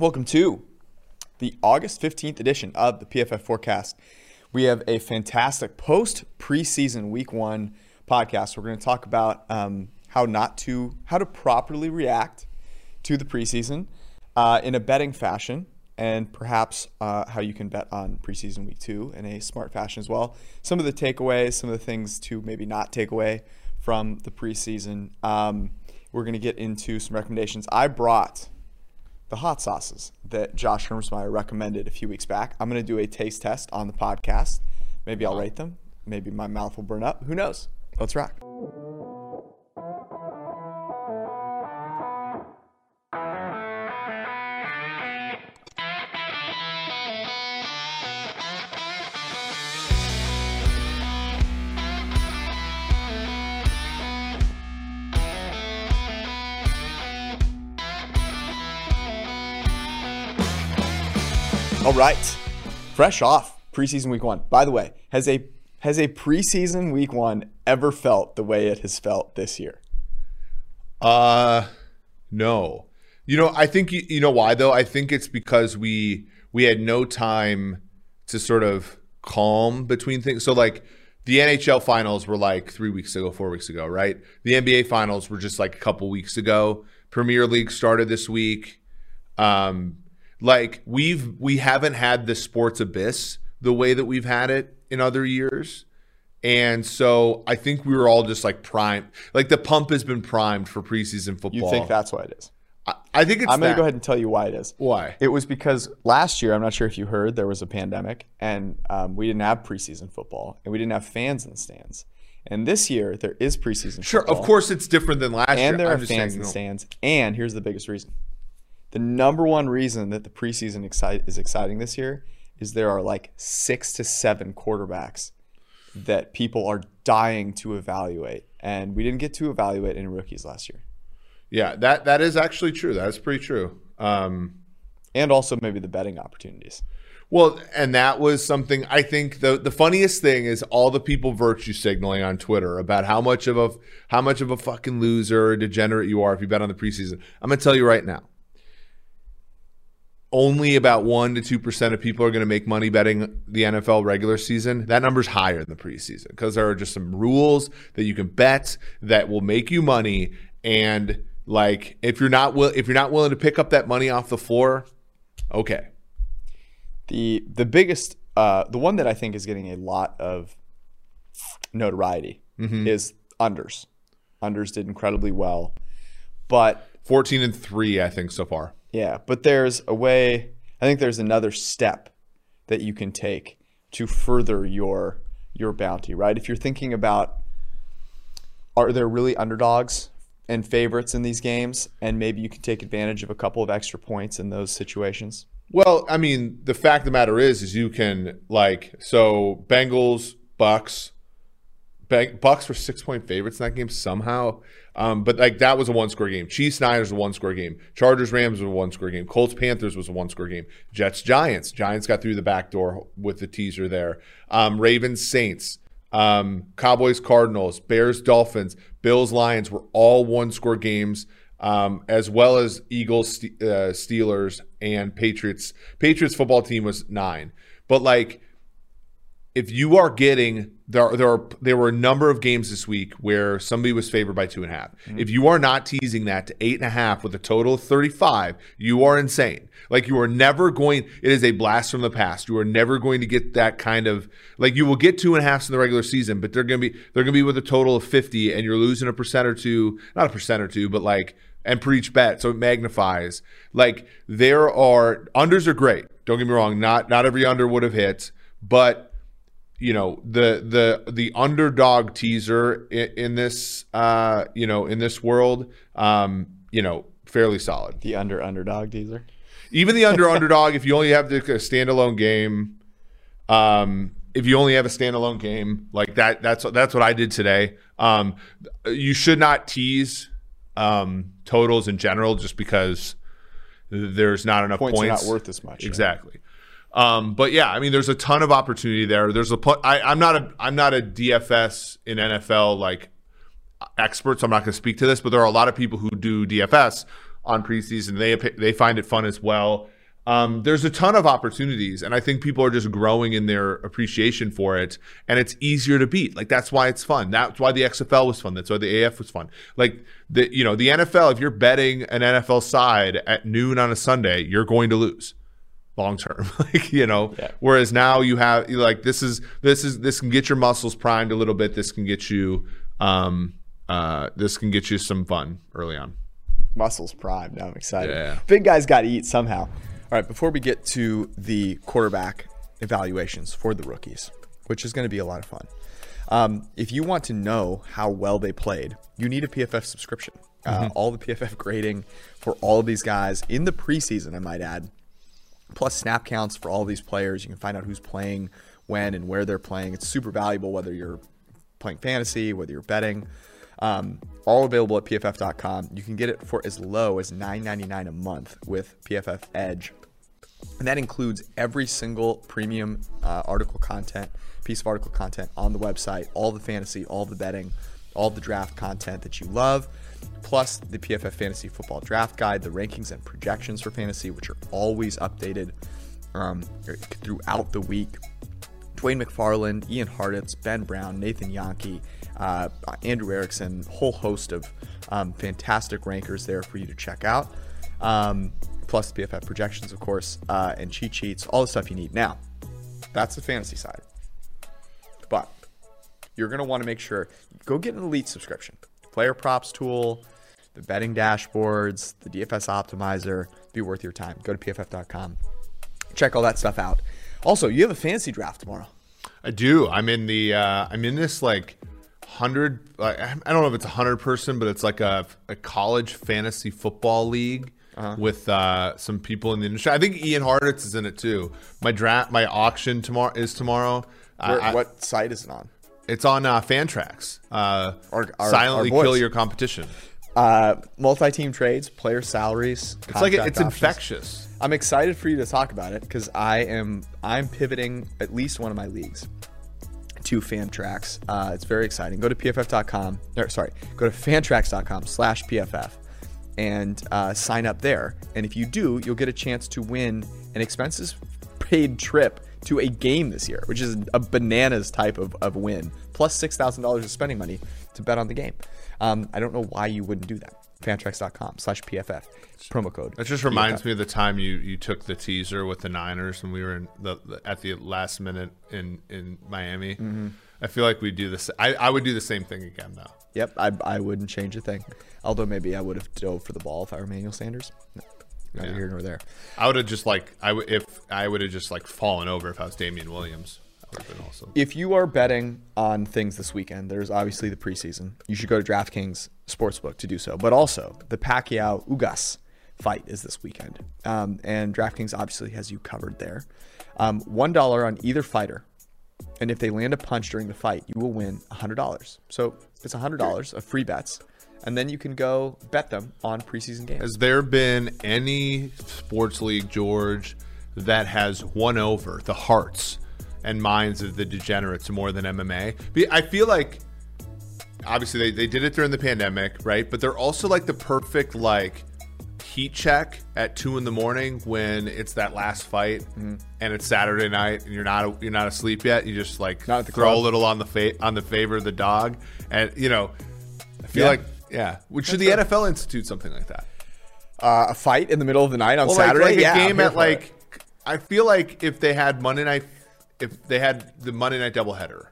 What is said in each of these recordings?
Welcome to the August 15th edition of the PFF Forecast. We have a fantastic post preseason week one podcast. We're going to talk about um, how not to, how to properly react to the preseason uh, in a betting fashion, and perhaps uh, how you can bet on preseason week two in a smart fashion as well. Some of the takeaways, some of the things to maybe not take away from the preseason. Um, we're going to get into some recommendations. I brought the hot sauces that Josh Hermsmeyer recommended a few weeks back. I'm going to do a taste test on the podcast. Maybe I'll uh-huh. rate them. Maybe my mouth will burn up. Who knows? Let's rock. All right. Fresh off preseason week one. By the way, has a has a preseason week one ever felt the way it has felt this year? Uh no. You know, I think you, you know why though? I think it's because we we had no time to sort of calm between things. So like the NHL finals were like 3 weeks ago, 4 weeks ago, right? The NBA finals were just like a couple weeks ago. Premier League started this week. Um like we've we haven't had the sports abyss the way that we've had it in other years. And so I think we were all just like primed. Like the pump has been primed for preseason football. You think that's why it is? I, I think it's I'm going to go ahead and tell you why it is. Why? It was because last year, I'm not sure if you heard, there was a pandemic and um, we didn't have preseason football and we didn't have fans in the stands. And this year, there is preseason Sure, football. of course it's different than last year. And there I'm are fans saying, in the no. stands. And here's the biggest reason. The number one reason that the preseason excite- is exciting this year is there are like six to seven quarterbacks that people are dying to evaluate. And we didn't get to evaluate any rookies last year. Yeah, that that is actually true. That's pretty true. Um, And also maybe the betting opportunities. Well, and that was something I think the the funniest thing is all the people virtue signaling on Twitter about how much of a how much of a fucking loser or degenerate you are if you bet on the preseason. I'm gonna tell you right now. Only about one to two percent of people are going to make money betting the NFL regular season. That number's higher than the preseason because there are just some rules that you can bet that will make you money. And like, if you're not will if you're not willing to pick up that money off the floor, okay, The the biggest uh, the one that I think is getting a lot of notoriety is unders. Unders did incredibly well, but 14 and three, I think so far. Yeah, but there's a way. I think there's another step that you can take to further your your bounty. Right? If you're thinking about are there really underdogs and favorites in these games, and maybe you can take advantage of a couple of extra points in those situations. Well, I mean, the fact of the matter is, is you can like so Bengals, Bucks, Bucks were six point favorites in that game somehow. Um, but like that was a one score game. Chiefs Niners was a one score game. Chargers Rams was a one score game. Colts Panthers was a one score game. Jets Giants. Giants got through the back door with the teaser there. Um, Ravens Saints. Um, Cowboys Cardinals. Bears Dolphins. Bills Lions were all one score games. Um, as well as Eagles, uh, Steelers, and Patriots. Patriots football team was nine. But like, if you are getting there, there are there were a number of games this week where somebody was favored by two and a half. Mm-hmm. If you are not teasing that to eight and a half with a total of thirty five, you are insane. Like you are never going. It is a blast from the past. You are never going to get that kind of like you will get two and a halfs in the regular season, but they're gonna be they're gonna be with a total of fifty, and you're losing a percent or two, not a percent or two, but like and per each bet, so it magnifies. Like there are unders are great. Don't get me wrong. Not not every under would have hit, but you know the the the underdog teaser in, in this uh you know in this world um you know fairly solid The under underdog teaser. even the under underdog if you only have the a standalone game um if you only have a standalone game like that that's that's what i did today um you should not tease um totals in general just because there's not enough Points, points, are not worth as much. Exactly. Um, but yeah, I mean, there's a ton of opportunity there. There's a pl- I, I'm not a I'm not a DFS in NFL like expert, so I'm not going to speak to this. But there are a lot of people who do DFS on preseason. They they find it fun as well. Um, there's a ton of opportunities, and I think people are just growing in their appreciation for it, and it's easier to beat. Like that's why it's fun. That's why the XFL was fun. That's why the AF was fun. Like the you know the NFL. If you're betting an NFL side at noon on a Sunday, you're going to lose long term. like you know. Yeah. Whereas now you have like this is this is this can get your muscles primed a little bit. This can get you um uh this can get you some fun early on. Muscles primed. Now I'm excited. Yeah. Big guys got to eat somehow. All right, before we get to the quarterback evaluations for the rookies, which is going to be a lot of fun. Um, if you want to know how well they played, you need a PFF subscription. Uh, all the PFF grading for all of these guys in the preseason, I might add, plus snap counts for all these players. You can find out who's playing, when, and where they're playing. It's super valuable whether you're playing fantasy, whether you're betting. Um, all available at pff.com. You can get it for as low as $9.99 a month with PFF Edge. And that includes every single premium uh, article content, piece of article content on the website, all the fantasy, all the betting, all the draft content that you love, plus the PFF Fantasy Football Draft Guide, the rankings and projections for fantasy, which are always updated um, throughout the week. Dwain McFarland, Ian Hartitz, Ben Brown, Nathan Jahnke, uh, Andrew Erickson, whole host of um, fantastic rankers there for you to check out. Um, plus the PFF projections, of course, uh, and cheat sheets, all the stuff you need. Now, that's the fantasy side. But you're going to want to make sure go get an elite subscription. Player props tool, the betting dashboards, the DFS optimizer, be worth your time. Go to pff.com. Check all that stuff out. Also, you have a fantasy draft tomorrow. I do. I'm in the. Uh, I'm in this like hundred. Like, I don't know if it's a hundred person, but it's like a, a college fantasy football league with uh, some people in the industry. I think Ian Hartitz is in it too. My draft, my auction tomorrow is tomorrow. Where, I- I- what site is it on? It's on uh, Fantrax. Uh, Our- our- silently our kill your competition. Uh, multi-team trades, player salaries. It's like it's infectious. I'm excited for you to talk about it because I am I'm pivoting at least one of my leagues to Fantrax. Uh, it's very exciting. Go to pff.com. Or sorry, go to fantrax.com/slash pff and uh, sign up there. And if you do, you'll get a chance to win an expenses paid trip to a game this year, which is a bananas type of, of win, plus six thousand dollars of spending money to bet on the game. Um, I don't know why you wouldn't do that. Fantrax.com/slash pff promo code. That just reminds me of the time you, you took the teaser with the Niners and we were in the, the at the last minute in in Miami. Mm-hmm. I feel like we do this. I, I would do the same thing again though. Yep, I, I wouldn't change a thing. Although maybe I would have dove for the ball if I were Manuel Sanders. No, neither Yeah. here nor there. I would have just like I would if I would have just like fallen over if I was Damien Williams. That would have been awesome. If you are betting on things this weekend, there's obviously the preseason. You should go to DraftKings Sportsbook to do so. But also, the Pacquiao Ugas fight is this weekend. Um, and DraftKings obviously has you covered there. Um, $1 on either fighter. And if they land a punch during the fight, you will win $100. So it's $100 of free bets. And then you can go bet them on preseason games. Has there been any sports league, George, that has won over the hearts and minds of the degenerates more than MMA? I feel like obviously they, they did it during the pandemic, right? But they're also like the perfect like heat check at two in the morning when it's that last fight mm-hmm. and it's Saturday night and you're not you're not asleep yet. You just like Not at the throw club. a little on the fa- on the favor of the dog, and you know, I feel Yeah. like yeah. Would should the NFL institute something like that? Uh, a fight in the middle of the night on Well, Saturday? like, like yeah, I'm game here at for it. like. I feel like if they had Monday night, if they had the Monday night doubleheader,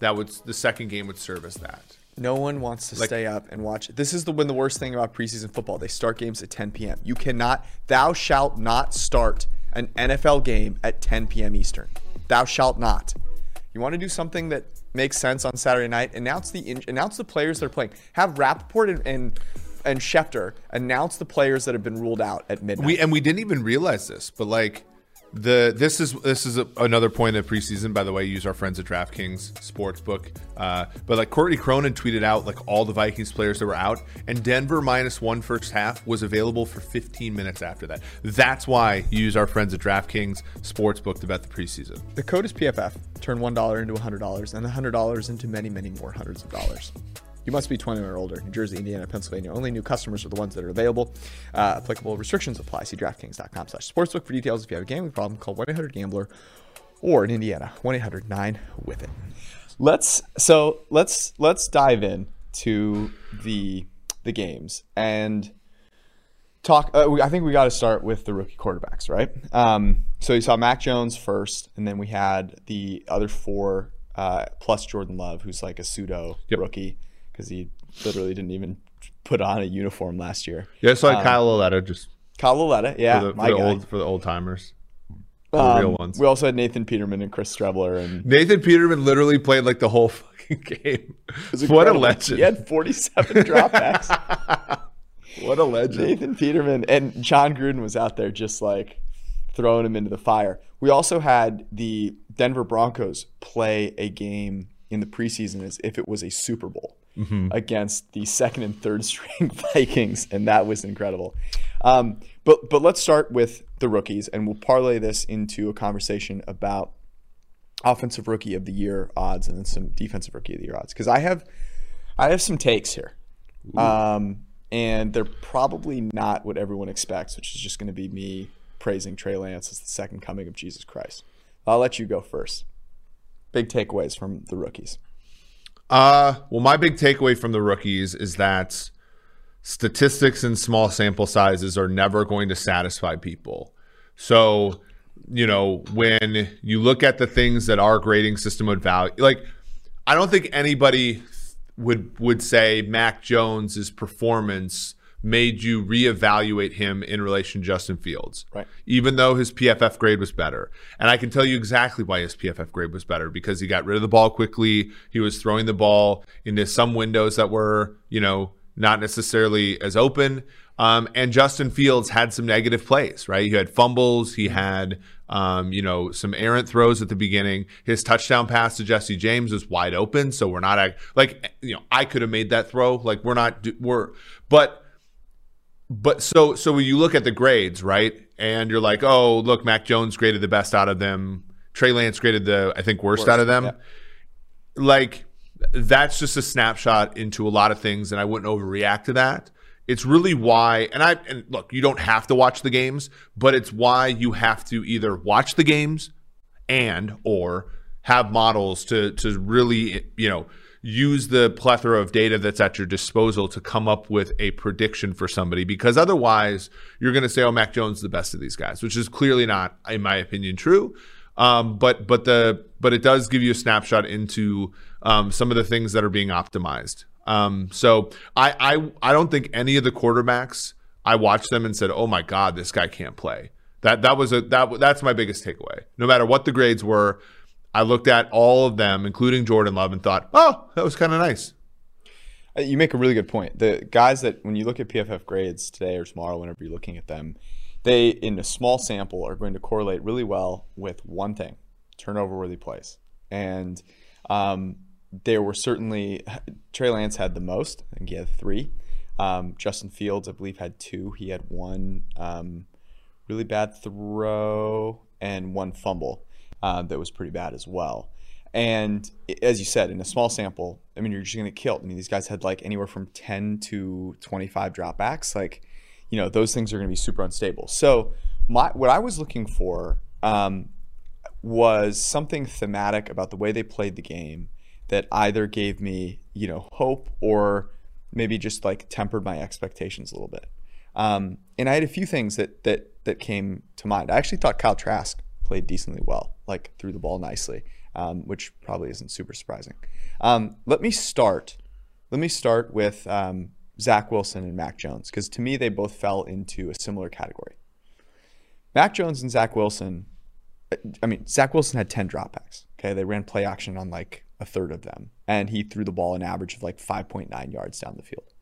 that would the second game would serve as that. No one wants to stay up and watch. This is the when the worst thing about preseason football. They start games at 10 p.m. You cannot. Thou shalt not start an NFL game at 10 p.m. Eastern. Thou shalt not. You want to do something that makes sense on Saturday night? Announce the in, announce the players that are playing. Have Rapoport and and, and Schefter announce the players that have been ruled out at midnight. We and we didn't even realize this, but like the this is this is a, another point of preseason. By the way, use our friends at DraftKings Sportsbook. Uh, but like Courtney Cronin tweeted out like all the Vikings players that were out, and Denver minus one first half was available for 15 minutes after that. That's why use our friends at DraftKings Sportsbook to bet the preseason. the code is PFF. Turn one dollar into hundred dollars, and hundred dollars into many, many more hundreds of dollars. You must be 21 or older. New Jersey, Indiana, Pennsylvania. Only new customers are the ones that are available. Uh, applicable restrictions apply. See DraftKings.com slash sportsbook for details. If you have a gambling problem, call 1-800-GAMBLER or in Indiana, 1-800-9-WITH-IT. Let's so let's let's dive in to the the games and talk. Uh, we, I think we got to start with the rookie quarterbacks, right? Um, so you saw Mac Jones first, and then we had the other four uh, plus Jordan Love, who's like a pseudo Yep. rookie because he literally didn't even put on a uniform last year. Yeah, so like Kyle Oletta just Kyle Lauletta, yeah, for the, for my the old for the old timers. the Um, real ones. We also had Nathan Peterman and Chris Streveler, and Nathan Peterman literally played like the whole fucking game. What a legend! He had 47 dropbacks. What a legend! Nathan Peterman and Jon Gruden was out there just like throwing him into the fire. We also had the Denver Broncos play a game in the preseason as if it was a Super Bowl against the second and third string Vikings, and that was incredible. Um, but but let's start with the rookies, and we'll parlay this into a conversation about offensive rookie of the year odds and then some defensive rookie of the year odds because I have I have some takes here. Um, and they're probably not what everyone expects, which is just going to be me praising Trey Lance as the second coming of Jesus Christ. I'll let you go first. Big takeaways from the rookies. Uh, well, my big takeaway from the rookies is that statistics and small sample sizes are never going to satisfy people. So, you know, when you look at the things that our grading system would value, like, I don't think anybody would would say Mac Jones's performance made you reevaluate him in relation to Justin Fields. Right. Even though his PFF grade was better. And I can tell you exactly why his PFF grade was better because he got rid of the ball quickly. He was throwing the ball into some windows that were, you know, not necessarily as open. Um, and Justin Fields had some negative plays, right? He had fumbles. He had, um, you know, some errant throws at the beginning. His touchdown pass to Jesse James was wide open. So we're not like, you know, I could have made that throw. Like we're not, we're, but but so so when you look at the grades, right, and you're like, oh, look, Mac Jones graded the best out of them. Trey Lance graded the I think worst, Worst, out of them. yeah. Like that's just a snapshot into a lot of things, and I wouldn't overreact to that. It's really why, and I and look, you don't have to watch the games, but it's why you have to either watch the games and or have models to to really you know use the plethora of data that's at your disposal to come up with a prediction for somebody because otherwise you're going to say oh Mac Jones is the best of these guys which is clearly not in my opinion true. Um, but but the but it does give you a snapshot into um, some of the things that are being optimized. Um, so I, I I don't think any of the quarterbacks I watched them and said oh my god this guy can't play. That that was a that that's my biggest takeaway. No matter what the grades were, I looked at all of them, including Jordan Love, and thought, "Oh, that was kind of nice." Uh, You make a really good point. The guys that, when you look at PFF grades today or tomorrow, whenever you're looking at them, they, in a small sample, are going to correlate really well with one thing turnover worthy plays. And um, there were certainly, Trey Lance had the most. I think he had three. Um, Justin Fields, I believe, had two. He had one um, really bad throw and one fumble uh, that was pretty bad as well. And as you said, in a small sample, I mean, you're just going to killed. I mean, these guys had like anywhere from 10 to 25 dropbacks. Like, you know, those things are going to be super unstable. So, my what I was looking for um, was something thematic about the way they played the game that either gave me, you know, hope or maybe just like tempered my expectations a little bit. Um, and I had a few things that that that came to mind. I actually thought Kyle Trask played decently well, like threw the ball nicely, um, which probably isn't super surprising. Um, let me start. Let me start with um, Zach Wilson and Mac Jones because to me they both fell into a similar category. Mac Jones and Zach Wilson. I mean, Zach Wilson had ten dropbacks. Okay, they ran play action on like a third of them, and he threw the ball an average of like 5.9 yards down the field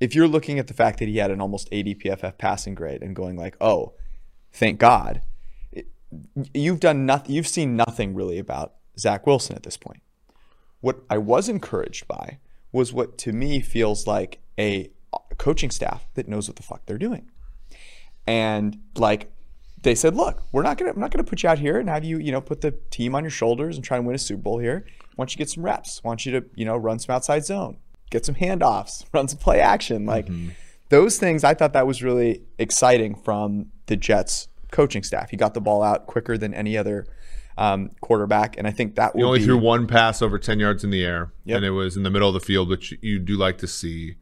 if you're looking at the fact that he had an almost 80 PFF passing grade and going like, "Oh, thank God," you've done nothing. You've seen nothing really about Zach Wilson at this point. What I was encouraged by was what to me feels like a coaching staff that knows what the fuck they're doing, and like they said, "Look, we're not gonna, I'm not gonna put you out here and have you, you know, put the team on your shoulders and try and win a Super Bowl here. I want you to get some reps. I want you to, you know, run some outside zone." get some handoffs, run some play action. Like mm-hmm. those things, I thought that was really exciting from the Jets coaching staff. He got the ball out quicker than any other um, quarterback, and I think that He only be. threw one pass over 10 yards in the air, Yep. and it was in the middle of the field, which you do like to see.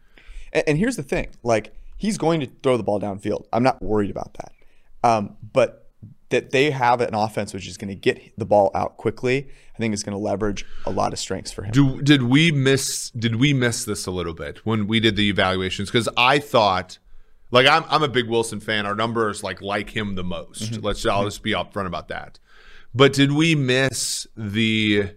And, and here's the thing: like he's going to throw the ball downfield. I'm not worried about that. Um, but that they have an offense which is going to get the ball out quickly, I think is going to leverage a lot of strengths for him. Do did we miss did we miss this a little bit when we did the evaluations? Because I thought, like I'm I'm a big Wilson fan. Our numbers like like him the most. Mm-hmm. Let's I'll just be upfront about that. But did we miss the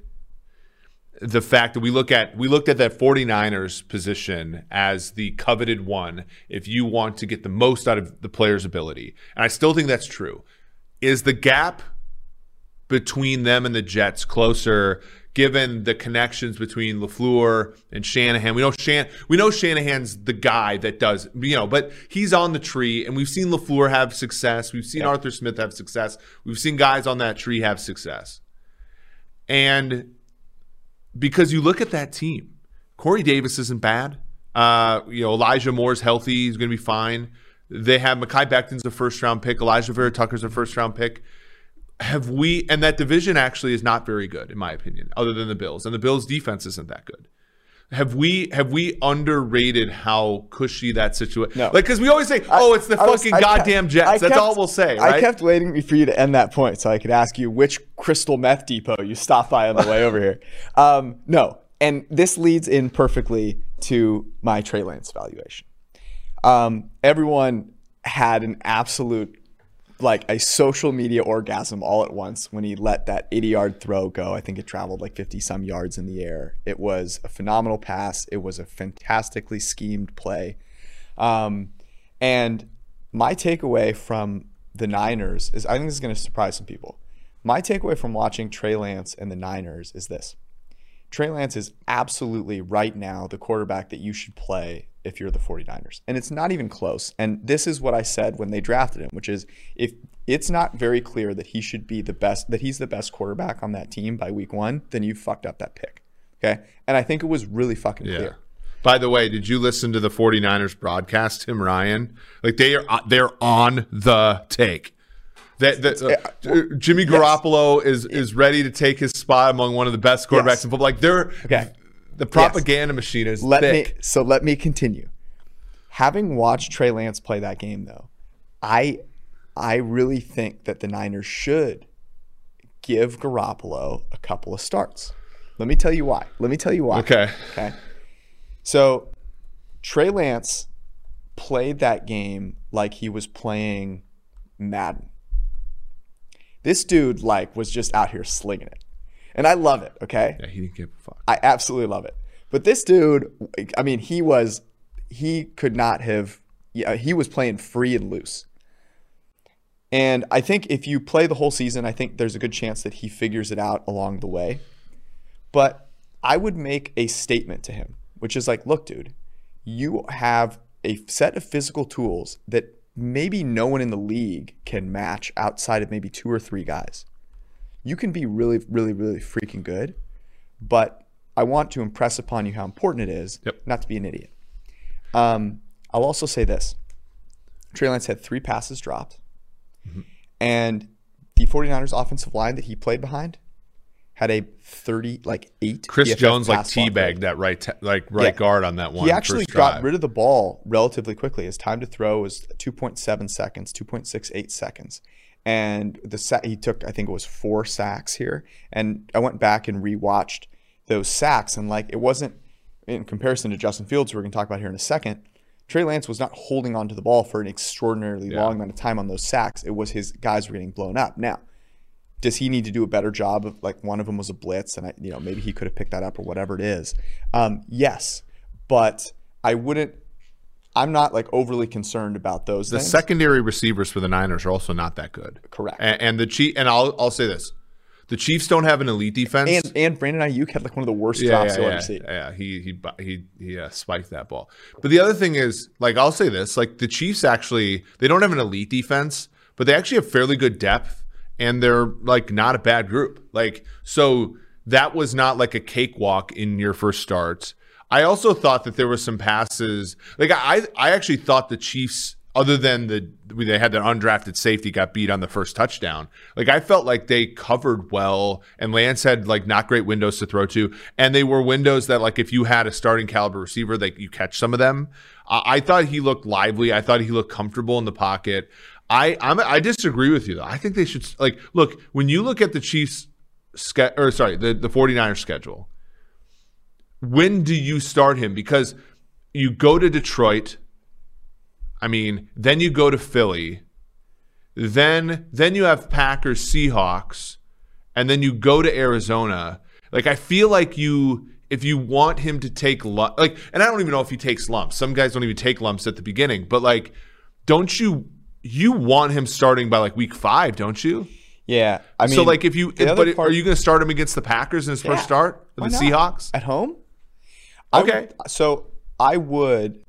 the fact that we look at we looked at that 49ers position as the coveted one if you want to get the most out of the player's ability. And I still think that's true. Is the gap between them and the Jets closer given the connections between LaFleur and Shanahan. We know Shan we know Shanahan's the guy that does, you know, but he's on the tree and we've seen LaFleur have success. We've seen Arthur Smith have success. We've seen guys on that tree have success. And because you look at that team, Corey Davis isn't bad. Uh, you know, Elijah Moore's healthy; he's going to be fine. They have Mekhi Becton's a first round pick. Alijah Vera Tucker's a first round pick. Have we? And that division actually is not very good, in my opinion, other than the Bills. And the Bills' defense isn't that good. Have we? Have we underrated how cushy that situation? No. Like, because we always say, "Oh, it's the I was- fucking I kept- goddamn Jets." I That's kept- all we'll say, right? I kept waiting for you to end that point so I could ask you which crystal meth depot you stopped by on the way over here. Um, no, and this leads in perfectly to my Trey Lance valuation. Um, everyone had an absolute like a social media orgasm all at once when he let that 80 yard throw go. I think it traveled like 50 some yards in the air. It was a phenomenal pass. It was a fantastically schemed play. Um, and my takeaway from the Niners is I think this is going to surprise some people. My takeaway from watching Trey Lance and the Niners is this Trey Lance is absolutely right now the quarterback that you should play if you're the 49ers. And it's not even close. And this is what I said when they drafted him, which is if it's not very clear that he should be the best, that he's the best quarterback on that team by week one, then you fucked up that pick. Okay. And I think it was really fucking Yeah. clear. By the way, did you listen to the 49ers broadcast, Tim Ryan? Like they are uh, they're on the take. That, that uh, uh, uh, Jimmy Garoppolo is is ready to take his spot among one of the best quarterbacks Yes. in football. Like they're Okay. The propaganda machine is let thick. me so let me continue. Having watched Trey Lance play that game though, I I really think that the Niners should give Garoppolo a couple of starts. Let me tell you why. Let me tell you why. Okay. Okay. So Trey Lance played that game like he was playing Madden. This dude like was just out here slinging it. And I love it, okay? Yeah, he didn't give a fuck. I absolutely love it. But this dude, I mean, he was, he could not have, yeah, he was playing free and loose. And I think if you play the whole season, I think there's a good chance that he figures it out along the way. But I would make a statement to him, which is like, look, dude, you have a set of physical tools that maybe no one in the league can match outside of maybe two or three guys. You can be really, really, really freaking good, but I want to impress upon you how important it is Yep. not to be an idiot. Um, I'll also say this Trey Lance had three passes dropped, and the 49ers offensive line that he played behind had a 30, like eight. Chris PFF Jones like teabagged that right like right Yeah. guard on that one. He actually got drive. rid of the ball relatively quickly. His time to throw was 2.7 seconds, 2.68 seconds. And the sa- he took, I think it was four sacks here. And I went back and rewatched those sacks. And like, it wasn't in comparison to Justin Fields, who we're going to talk about here in a second. Trey Lance was not holding onto the ball for an extraordinarily Yeah. long amount of time on those sacks. It was his guys were getting blown up. Now, does he need to do a better job of like one of them was a blitz and I, you know maybe he could have picked that up or whatever it is um, yes but i wouldn't i'm not like overly concerned about those the things secondary receivers for the Niners are also not that good. Correct. And, and the Chief and I'll I'll say this. The Chiefs don't have an elite defense. and and brandon aiyuk had like one of the worst yeah, drops yeah, you'll yeah, ever see yeah. He he he he uh, spiked that ball. But the other thing is, like, I'll say this: like the Chiefs actually, they don't have an elite defense, but they actually have fairly good depth, and they're like not a bad group. Like, so that was not like a cakewalk in your first start. I also thought that there were some passes. Like I, I actually thought the Chiefs, other than the they had their undrafted safety got beat on the first touchdown. Like I felt like they covered well, and Lance had like not great windows to throw to, and they were windows that like if you had a starting caliber receiver, like you catch some of them. I, I thought he looked lively. I thought he looked comfortable in the pocket. I I'm, I disagree with you though. I think they should like look when you look at the Chiefs ske- or sorry the the 49ers schedule when do you start him? Because you go to Detroit. I mean, then you go to Philly. Then then you have Packers, Seahawks, and then you go to Arizona. Like I feel like you if you want him to take like and I don't even know if he takes lumps. Some guys don't even take lumps at the beginning, but like don't you you want him starting by like week 5, don't you? Yeah, I mean, so like if you, but other are you going to start him against the Packers in his Yeah. first start, the not? Seahawks? at home. Okay. would- so I would.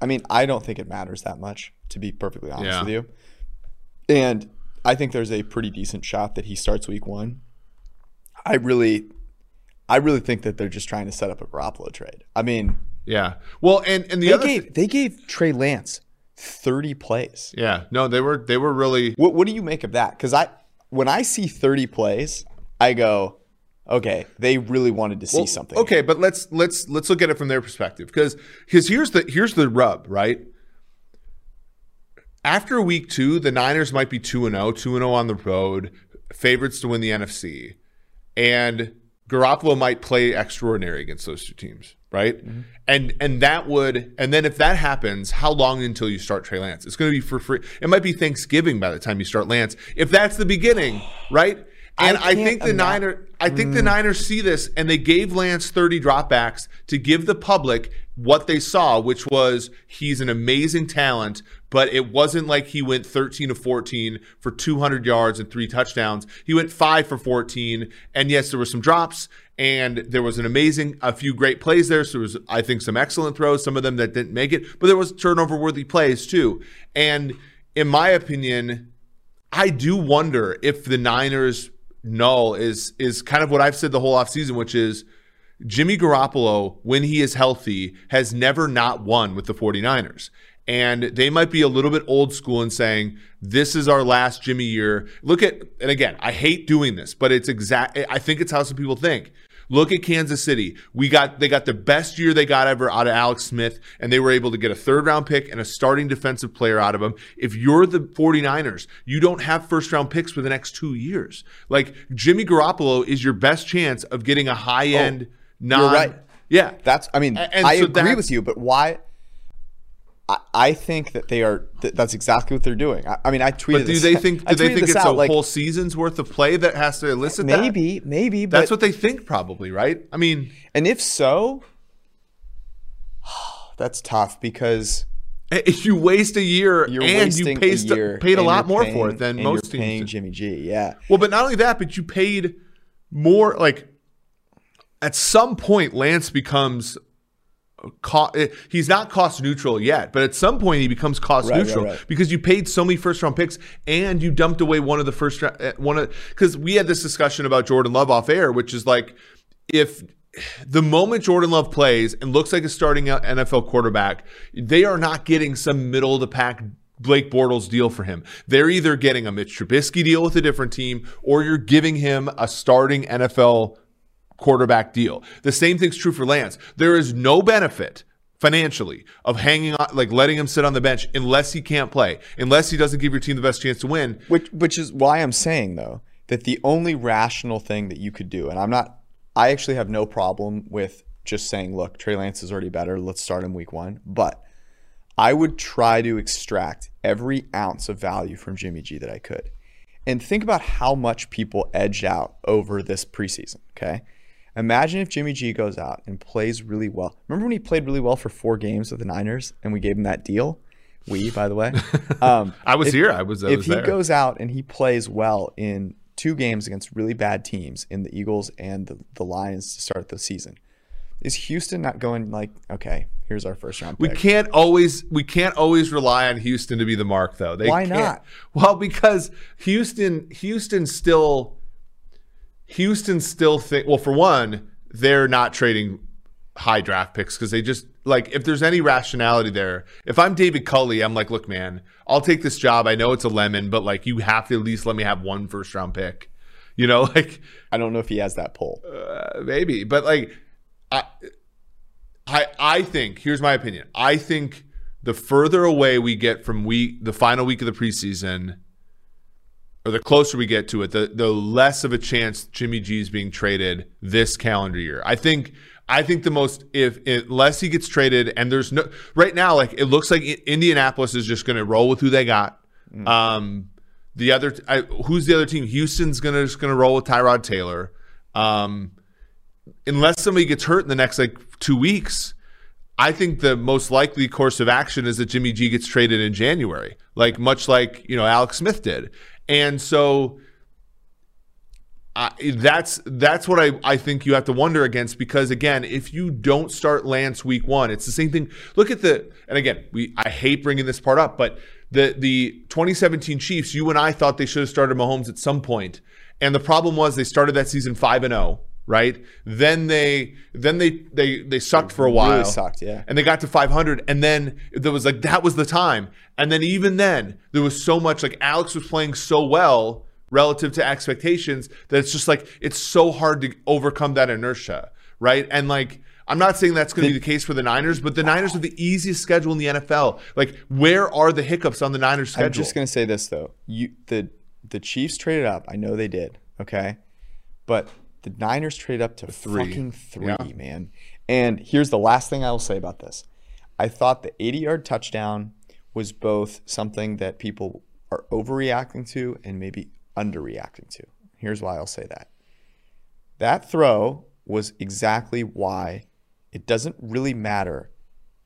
I mean, I don't think it matters that much, to be perfectly honest Yeah. with you. And I think there's a pretty decent shot that he starts week one. I really, I really think that they're just trying to set up a Garoppolo trade. I mean, Yeah. Well, and and the they other, gave thi- they gave Trey Lance thirty plays. yeah, no, they were they were really What what do you make of that? Because I when I see thirty plays, I go, okay, they really wanted to see Well, something. Okay, but let's let's let's look at it from their perspective because because here's the here's the rub, right? After week two, the Niners might be 2 and 0, 2 and 0 on the road, favorites to win the NFC. And Garoppolo might play extraordinary against those two teams, right? Mm-hmm. And and that would and then if that happens, how long until you start Trey Lance? It's going to be for free. It might be Thanksgiving by the time you start Lance. If that's the beginning, right? And I I, think the Niners I think the Niners see this and they gave Lance 30 dropbacks to give the public what they saw, which was he's an amazing talent, but it wasn't like he went 13 to 14 for 200 yards and three touchdowns. He went 5 for 14 and yes, there were some drops and there was an amazing a few great plays there. So there was I think some excellent throws, some of them that didn't make it, but there was turnover worthy plays too. And in my opinion, I do wonder if the Niners null is is kind of what I've said the whole offseason, which is Jimmy Garoppolo, when he is healthy, has never not won with the 49ers. And they might be a little bit old school in saying, this is our last Jimmy year. Look at, and again, I hate doing this, but it's exact, I think it's how some people think. Look at Kansas City. We got they got the best year they got ever out of Alex Smith, and they were able to get a third round pick and a starting defensive player out of him. If you're the 49ers, you don't have first round picks for the next two years. Like Jimmy Garoppolo is your best chance of getting a high oh, end non Oh, right. Yeah. That's I mean, and I so agree with you, but why? I, I think that they are. That that's exactly what they're doing. I, I mean, I tweeted. But do this- they think do they think it's out, a like, whole season's worth of play that has to elicit that? Maybe, maybe. That's what they think probably, right? I mean, And if so, that's tough because eh, if you waste a year and you pay a year, paid a lot more paying- for it than most you're paying teams. Jimmy G. Yeah, Well, but not only that, but you paid more. Like at some point, Lance becomes. Eh, he's not cost neutral yet, but at some point he becomes cost Right, right, neutral right. because you paid so many first round picks and you dumped away one of the first eh, one of because we had this discussion about Jordan Love off air, which is like if the moment Jordan Love plays and looks like a starting NFL quarterback, they are not getting some middle of the pack Blake Bortles deal for him. They're either getting a Mitch Trubisky deal with a different team or you're giving him a starting NFL quarterback deal. The same thing's true for Lance. There is no benefit financially of hanging on like letting him sit on the bench unless he can't play, unless he doesn't give your team the best chance to win. which which is why I'm saying though that the only rational thing that you could do, and I'm not, I actually have no problem with just saying, look, Trey Lance is already better. Let's start him week one, but I would try to extract every ounce of value from Jimmy G that I could. And think about how much people edged out over this preseason. Okay. Imagine if Jimmy G goes out and plays really well. Remember when he played really well for four games with the Niners and we gave him that deal? We, by the way. Um, I was if- here. I was, I if was he there. goes out and he plays well in two games against really bad teams in the Eagles and the, the Lions to start the season, is Houston not going like, okay, here's our first round We can't always we can't always rely on Houston to be the mark though. They Why not? Well, because Houston Houston still Houston still think well for one, they're not trading high draft picks because they just like if there's any rationality there. If I'm David Culley, I'm like, look, man, I'll take this job. I know it's a lemon, but like you have to at least let me have one first round pick. You know, like I don't know if he has that pull. uh, maybe, but like I, I, I think here's my opinion. I think the further away we get from week the final week of the preseason, or the closer we get to it, the the less of a chance Jimmy G is being traded this calendar year. I think. I think the most if unless he gets traded and there's no right now like it looks like Indianapolis is just going to roll with who they got. Um, the other I, who's the other team? Houston's gonna just gonna roll with Tyrod Taylor. Um, unless somebody gets hurt in the next like two weeks, I think the most likely course of action is that Jimmy G gets traded in January, like much like you know Alex Smith did, and so. That's that's what I, I think you have to wonder against because again if you don't start Lance week one it's the same thing look at the and again we I hate bringing this part up but the the 2017 Chiefs you and I thought they should have started Mahomes at some point and the problem was they started that season 5 and 0 right then they then they they they sucked for a while Really sucked, yeah. and they got to 500 and then there was like that was the time and then even then there was so much like alex was playing so well relative to expectations that it's just like it's so hard to overcome that inertia right and like i'm not saying that's going to be the case for the niners but the niners are the easiest schedule in the nfl like where are the hiccups on the niners schedule I'm just gonna say this though. You the the Chiefs traded up. I know they did. Okay, but the Niners traded up to three. fucking three, Yeah. man. And here's the last thing I will say about this. I thought the 80 yard touchdown was both something that people are overreacting to and maybe underreacting to. Here's why I'll say that. That throw was exactly why it doesn't really matter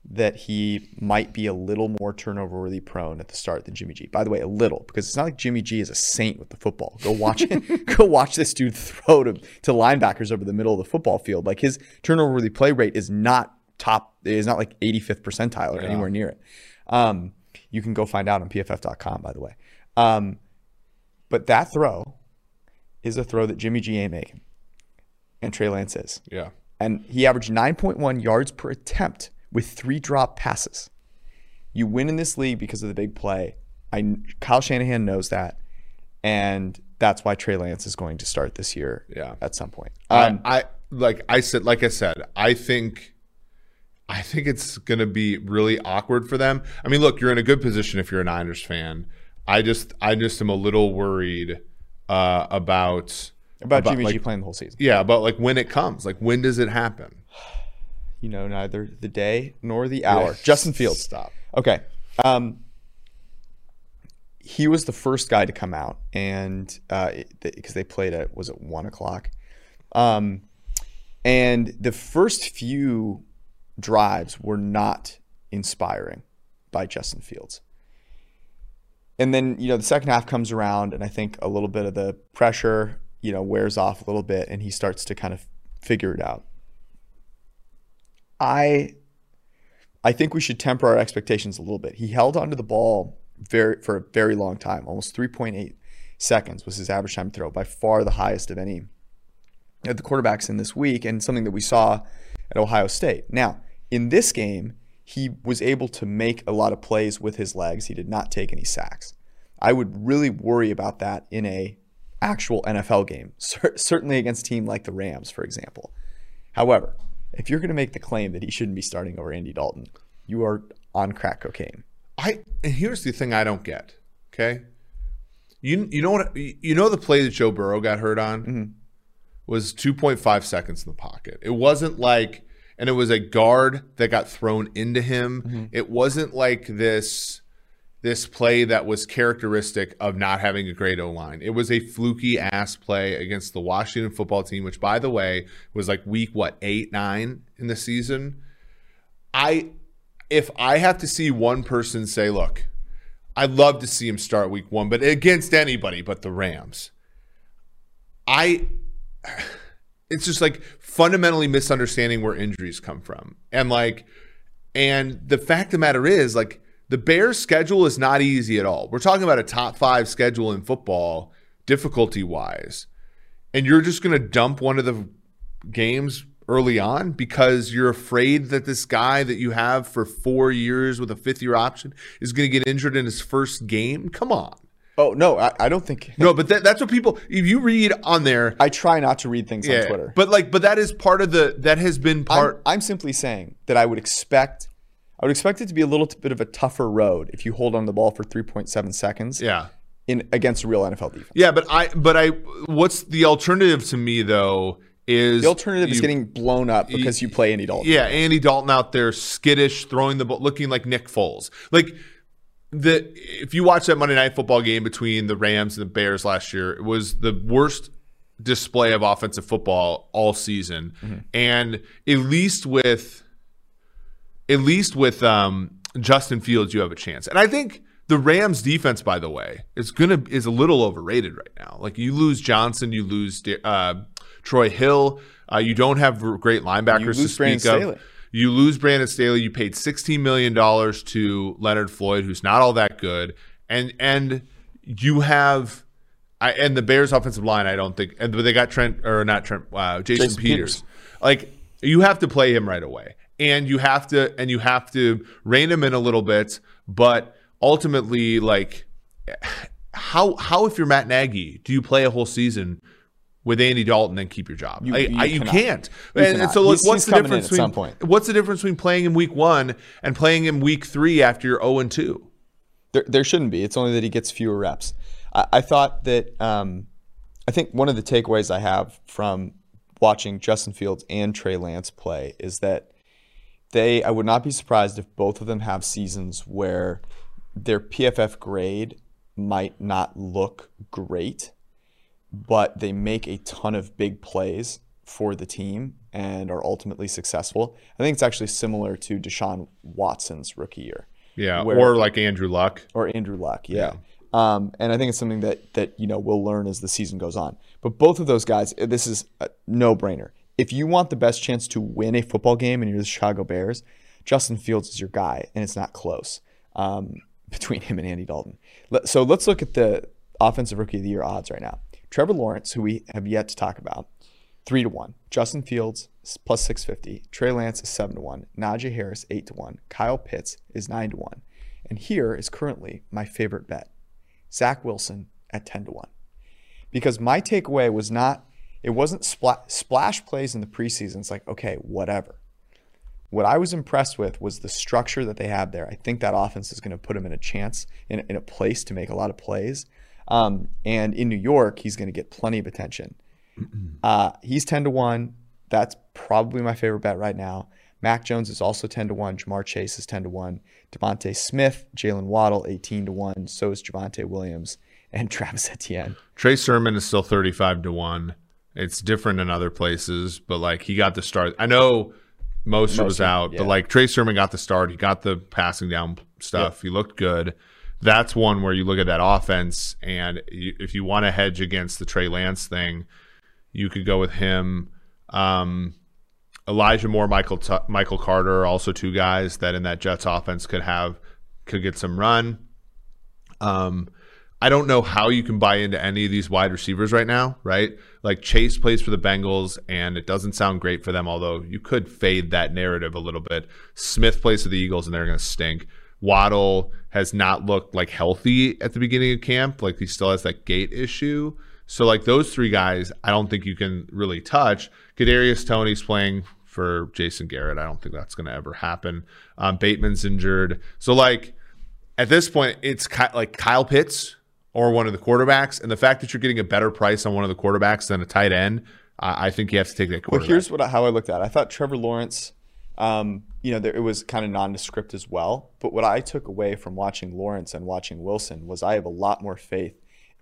that he might be a little more turnover worthy prone at the start than Jimmy G. By the way, a little because it's not like Jimmy G is a saint with the football. Go watch it. Go watch this dude throw to, to linebackers over the middle of the football field. Like his turnover worthy play rate is not top. Is not like 85th percentile or anywhere near it. Um, you can go find out on pff.com. By the way, um, but that throw is a throw that Jimmy G ain't making, and Trey Lance is yeah and he averaged 9.1 yards per attempt with three drop passes. You win in this league because of the big play. I Kyle Shanahan knows that, and that's why Trey Lance is going to start this year. Yeah. at some point. Um, I, I like I said, like I said, I think, I think it's going to be really awkward for them. I mean, look, you're in a good position if you're a Niners fan. I just, I just am a little worried uh, about about, Jimmy G like, playing the whole season. yeah, about like when it comes. Like when does it happen? You know, neither the day nor the hour. Justin Fields. stop. Okay. Um, he was the first guy to come out, and because they played at was it one o'clock, um, and the first few drives were not inspiring by Justin Fields. And then you know the second half comes around, and I think a little bit of the pressure you know wears off a little bit, and he starts to kind of figure it out. I I think we should temper our expectations a little bit. He held onto the ball very for a very long time, almost 3.8 seconds was his average time to throw, by far the highest of any of the quarterbacks in this week, and something that we saw at Ohio State. Now, in this game, he was able to make a lot of plays with his legs. He did not take any sacks. I would really worry about that in a actual NFL game, cer- certainly against a team like the Rams, for example. However, if you're going to make the claim that he shouldn't be starting over Andy Dalton, you are on crack cocaine. I and here's the thing I don't get. Okay, you you know what you know the play that Joe Burrow got hurt on mm-hmm. was 2.5 seconds in the pocket. It wasn't like, and it was a guard that got thrown into him. Mm-hmm. It wasn't like this this play that was characteristic of not having a great O line. It was a fluky ass play against the Washington football team, which by the way was like week what eight nine in the season. I if I have to see one person say, look, I'd love to see him start week one, but against anybody but the Rams. I it's just like fundamentally misunderstanding where injuries come from. And like and the fact of the matter is like the Bears schedule is not easy at all. We're talking about a top 5 schedule in football difficulty wise. And you're just going to dump one of the games early on because you're afraid that this guy that you have for four years with a fifth year option is going to get injured in his first game? Come on. Oh no, I, I don't think. No, but that, that's what people. If you read on there, I try not to read things on Twitter. but like, but that is part of the. That has been I'm, part. I'm simply saying that I would expect, I would expect it to be a little bit of a tougher road if you hold on the ball for 3.7 seconds yeah, in against a real NFL defense. yeah, but I, but I. What's the alternative to me though? Is The alternative is getting blown up because you play Andy Dalton. Yeah, Andy Dalton out there skittish, throwing the ball, looking like Nick Foles. Like the if you watch that Monday Night Football game between the Rams and the Bears last year, it was the worst display of offensive football all season. Mm-hmm. And at least with at least with um, Justin Fields, you have a chance. And I think the Rams defense, by the way, is gonna is a little overrated right now. Like you lose Johnson, you lose uh, Troy Hill, uh, you don't have great linebackers You to lose speak Brandon of. Staley. You lose Brandon Staley. You paid sixteen million dollars to Leonard Floyd, who's not all that good, and and you have. I, and the Bears' offensive line, I don't think, and but they got Trent or not Trent, uh, Jason, Jason Peters. Peters. Like you have to play him right away, and you have to and you have to rein him in a little bit. But ultimately, like how how if you're Matt Nagy, do you play a whole season with Andy Dalton and keep your job? You- you I- you can't. You and, and so, He's- what's he's the difference between what's the difference between playing him week one and playing him week three after you're zero and two? There, there shouldn't be. It's only that he gets fewer reps. I, I thought that. Um, I think one of the takeaways I have from watching Justin Fields and Trey Lance play is that they. I would not be surprised if both of them have seasons where their PFF grade might not look great, but they make a ton of big plays for the team and are ultimately successful. I think it's actually similar to Deshaun Watson's rookie year Yeah, Where- or like Andrew Luck. or Andrew Luck. Yeah. Um, and I think it's something that that you know we'll learn as the season goes on. But both of those guys, this is a no brainer. If you want the best chance to win a football game and you're the Chicago Bears, Justin Fields is your guy, and it's not close um, between him and Andy Dalton. So let's look at the offensive rookie of the year odds right now. Trevor Lawrence, who we have yet to talk about, three to one. Justin Fields plus six fifty. Trey Lance is seven to one. Najee Harris eight to one. Kyle Pitts is nine to one. And here is currently my favorite bet: Zach Wilson at ten to one. Because my takeaway was not, it wasn't spla- splash plays in the preseason. It's like okay, whatever. What I was impressed with was the structure that they have there. I think that offense is going to put him in a chance, in, in a place to make a lot of plays. Um, and in New York, he's going to get plenty of attention. Uh, he's 10 to 1. That's probably my favorite bet right now. Mac Jones is also 10 to 1. Ja'Marr Chase is 10 to 1. DeVonta Smith, Jalen Waddle, 18 to 1. So is Javonte Williams and Travis Etienne. Trey Sermon is still 35 to 1. It's different in other places, but like he got the start. I know Mostert was out, yeah. but like Trey Sermon got the start. He got the passing down stuff. He looked good. That's one where you look at that offense, and you, if you want to hedge against the Trey Lance thing, you could go with him. Um, Elijah Moore, Michael Tu Michael Carter, also two guys that in that Jets offense could have could get some run. Um, I don't know how you can buy into any of these wide receivers right now, right? Like Chase plays for the Bengals, and it doesn't sound great for them. Although you could fade that narrative a little bit. Smith plays for the Eagles, and they're going to stink. Waddle has not looked like healthy at the beginning of camp. Like he still has that gait issue. So like those three guys, I don't think you can really touch. Kadarius Toney's playing for Jason Garrett. I don't think that's going to ever happen. Um, Bateman's injured. So like at this point, it's Ky- like Kyle Pitts or one of the quarterbacks, and the fact that you're getting a better price on one of the quarterbacks than a tight end, I I think you have to take that Well, here's what I- how I looked at it. I thought Trevor Lawrence, um, you know, there, it was kind of nondescript as well. But what I took away from watching Lawrence and watching Wilson was I have a lot more faith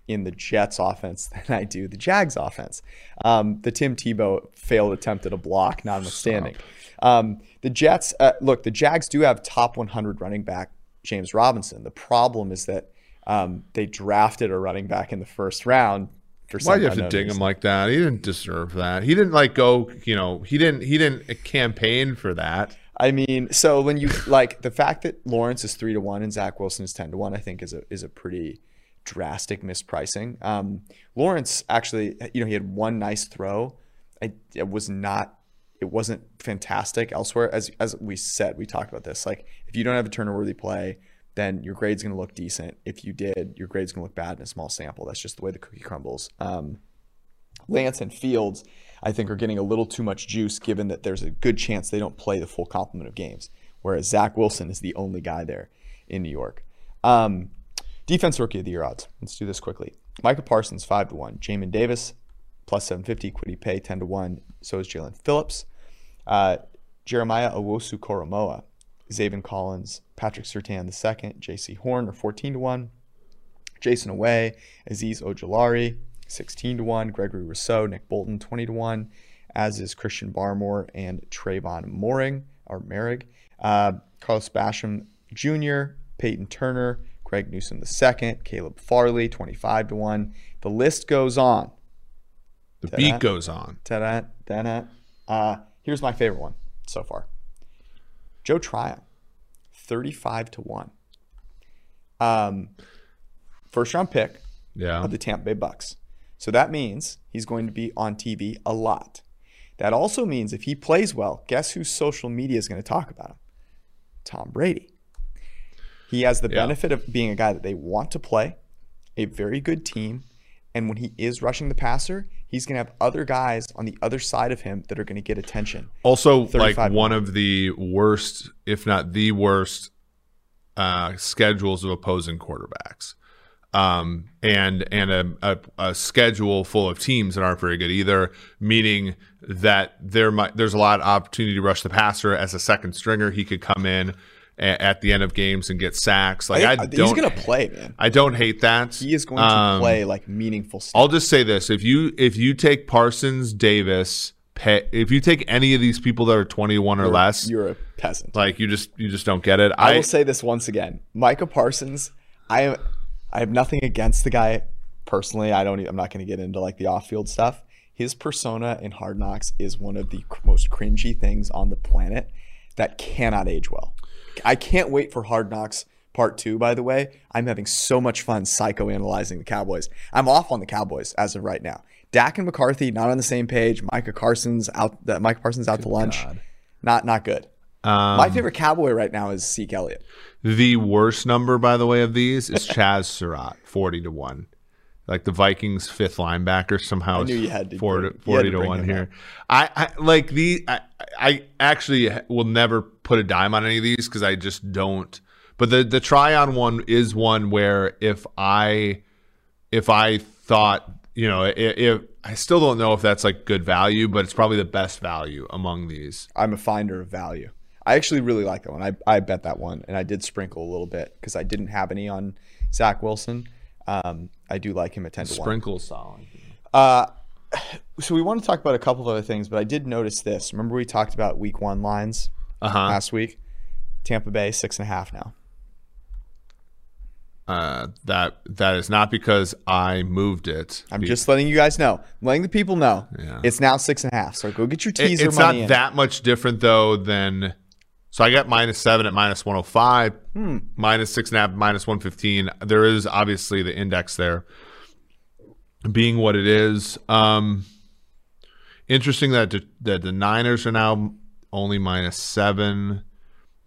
in the Jets offense than I do the Jags offense. Um, the Tim Tebow failed attempt at a block, notwithstanding. Um, the Jets, uh, look, the Jags do have top 100 running back James Robinson. The problem is that um, they drafted a running back in the first round. For Why some do you have to ding reason. him like that? He didn't deserve that. He didn't like go. You know, he didn't. He didn't campaign for that. I mean, so when you like the fact that Lawrence is three to one and Zach Wilson is ten to one, I think is a is a pretty drastic mispricing. Um, Lawrence actually, you know, he had one nice throw. I it was not it wasn't fantastic elsewhere. As as we said, we talked about this. Like if you don't have a turner worthy play, then your grade's going to look decent. If you did, your grade's going to look bad in a small sample. That's just the way the cookie crumbles. Um, Lance and Fields, I think, are getting a little too much juice given that there's a good chance they don't play the full complement of games, whereas Zach Wilson is the only guy there in New York. Um, defense rookie of the year odds. Let's do this quickly. Micah Parsons, 5 to 1. Jamin Davis, plus 750. Kwity Paye, 10 to 1. So is Jaelan Phillips. Uh, Jeremiah Owusu Koramoah, Zaven Collins, Patrick Surtain II, Jaycee Horn are 14 to 1. Jayson Oweh, Azeez Ojulari, 16 to 1. Gregory Rousseau, Nick Bolton, 20 to 1. As is Christian Barmore and Trevon Mooring or Merrick. Uh, Carlos Basham Jr., Peyton Turner, Greg Newsome II, Caleb Farley, 25 to 1. The list goes on. The Ta-da. beat goes on. Ta-da, da-da. Uh, here's my favorite one so far. Joe Tryon, 35 to 1. Um, first round pick Yeah. of the Tampa Bay Bucks. So that means he's going to be on TV a lot. That also means if he plays well, guess whose social media is going to talk about him? Tom Brady. He has the Yeah. benefit of being a guy that they want to play, a very good team, and when he is rushing the passer, he's going to have other guys on the other side of him that are going to get attention. Also, like 35 one of the worst, if not the worst, uh, schedules of opposing quarterbacks, um, and and a, a, a schedule full of teams that aren't very good either. Meaning that there might there's a lot of opportunity to rush the passer as a second stringer. He could come in a, at the end of games and get sacks. Like I, I don't, he's going to play, man. I don't hate that. He is going to Um, play like meaningful stuff. I'll just say this: if you if you take Parsons, Davis, Pe- if you take any of these people that are twenty one or less, You're a peasant. like you just you just don't get it. I I, will say this once again. Micah Parsons, I am I have nothing against the guy personally. I don't I'm not going to get into like the off-field stuff. His persona in Hard Knocks is one of the most cringy things on the planet that cannot age well. I can't wait for Hard Knocks part 2 by the way. I'm having so much fun psychoanalyzing the Cowboys. I'm off on the Cowboys as of right now. Dak and McCarthy not on the same page. Micah Carson's out that Mike Parsons out to lunch. God. Not not good. um, My favorite Cowboy right now is Zeke Elliott. the worst number, by the way, of these is Chaz Surratt, forty to one. Like the Vikings' fifth linebacker somehow I knew you had to 40, bring- you had 40 to to one here. I, I like the I, I actually will never put a dime on any of these because I just don't. But the the Tryon one is one where if I if I thought you know if, if I still don't know if that's like good value, but it's probably the best value among these. I'm a finder of value. I actually really like that one. I, I bet that one, and I did sprinkle a little bit because I didn't have any on Zach Wilson. Um, I do like him at ten to one. Sprinkle solid. Uh, so we want to talk about a couple of other things, but I did notice this. Remember we talked about Week One lines Uh huh. last week? Tampa Bay six and a half now. Uh, that that is not because I moved it. I'm Be- just letting you guys know, I'm letting the people know. Yeah. It's now six and a half. So go get your It- teaser it's not in. that much different though than. So I got minus seven at minus one hundred five, Hmm. minus six and a half, minus one fifteen. There is obviously the index there, being what it is. Um, interesting that the, that the Niners are now only minus seven.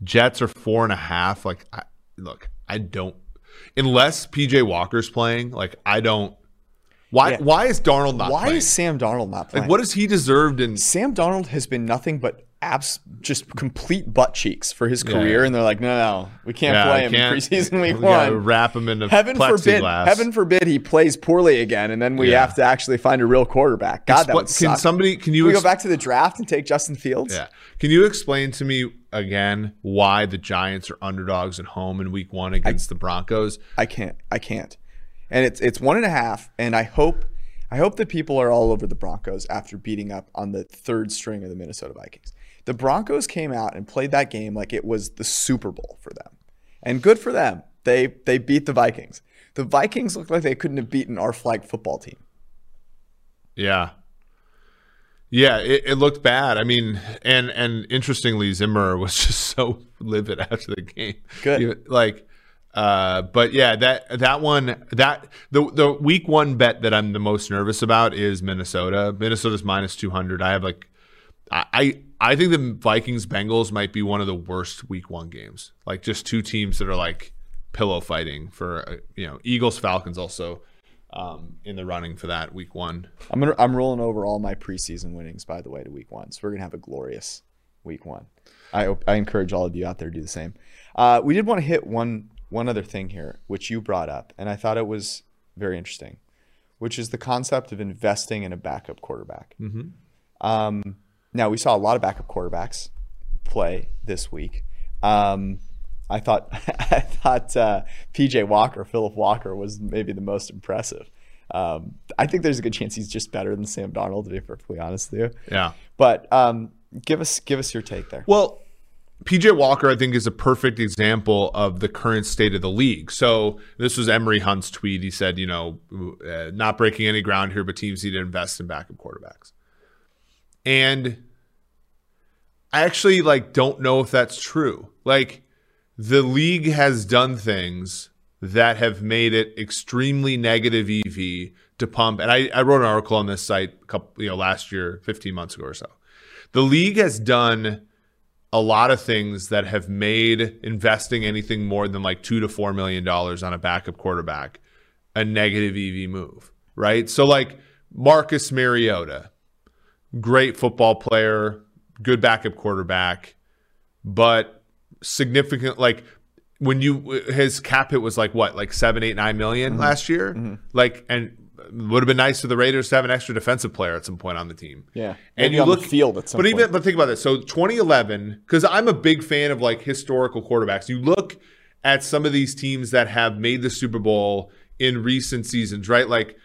Jets are four and a half. Like, I, look, I don't unless PJ Walker's playing. Like, I don't. Why? Yeah. Why is Darnold not Why playing? is Sam Darnold not playing? like, what has he deserved in Sam Darnold has been nothing but abs just complete butt cheeks for his career, Yeah. and they're like, no, no, we can't Yeah, play I him can't- preseason week we one. Wrap him in a Heaven forbid, plexiglass. heaven forbid he plays poorly again, and then we Yeah. have to actually find a real quarterback. God, that would can suck. somebody? Can you? Can we go back to the draft and take Justin Fields? yeah. Can you explain to me again why the Giants are underdogs at home in Week One against the Broncos? I can't. I can't. And it's it's one and a half, and I hope I hope that people are all over the Broncos after beating up on the third string of the Minnesota Vikings. The Broncos came out and played that game like it was the Super Bowl for them. And good for them. They they beat the Vikings. The Vikings looked like they couldn't have beaten our flag football team. Yeah. Yeah, it, it looked bad. I mean, and and interestingly, Zimmer was just so livid after the game. Good. Like, uh, but yeah, that that one that the the week one bet that I'm the most nervous about is Minnesota. Minnesota's minus two hundred. I have like I, I think the Vikings Bengals might be one of the worst Week One games. Like just two teams that are like pillow fighting for uh, you know Eagles Falcons also um, in the running for that Week One. I'm gonna I'm rolling over all my preseason winnings by the way to Week One, so we're gonna have a glorious Week One. I I encourage all of you out there to do the same. Uh, we did want to hit one one other thing here, which you brought up, and I thought it was very interesting, which is the concept of investing in a backup quarterback. Mm-hmm. Um, now we saw a lot of backup quarterbacks play this week. Um, I thought I thought uh, PJ Walker, Philip Walker, was maybe the most impressive. Um, I think there's a good chance he's just better than Sam Darnold, to be perfectly honest with you. Yeah. But um, give us give us your take there. Well, PJ Walker, I think, is a perfect example of the current state of the league. So this was Emory Hunt's tweet. He said, you know, uh, not breaking any ground here, but teams need to invest in backup quarterbacks. And I actually like don't know if that's true. Like the league has done things that have made it extremely negative EV to pump. And I, I wrote an article on this site a couple, you know, last year, 15 months ago or so. The league has done a lot of things that have made investing anything more than like two to four million dollars on a backup quarterback a negative EV move, right? So like Marcus Mariota, great football player, good backup quarterback, but significant like when you his cap hit was like what like seven eight nine million Mm-hmm. last year? Like and would have been nice for the raiders to have an extra defensive player at some point on the team. Yeah, and you look field at some but even point. but think about this. So 2011 because i'm a big fan of like historical quarterbacks. You look at some of these teams that have made the super bowl in recent seasons right? Like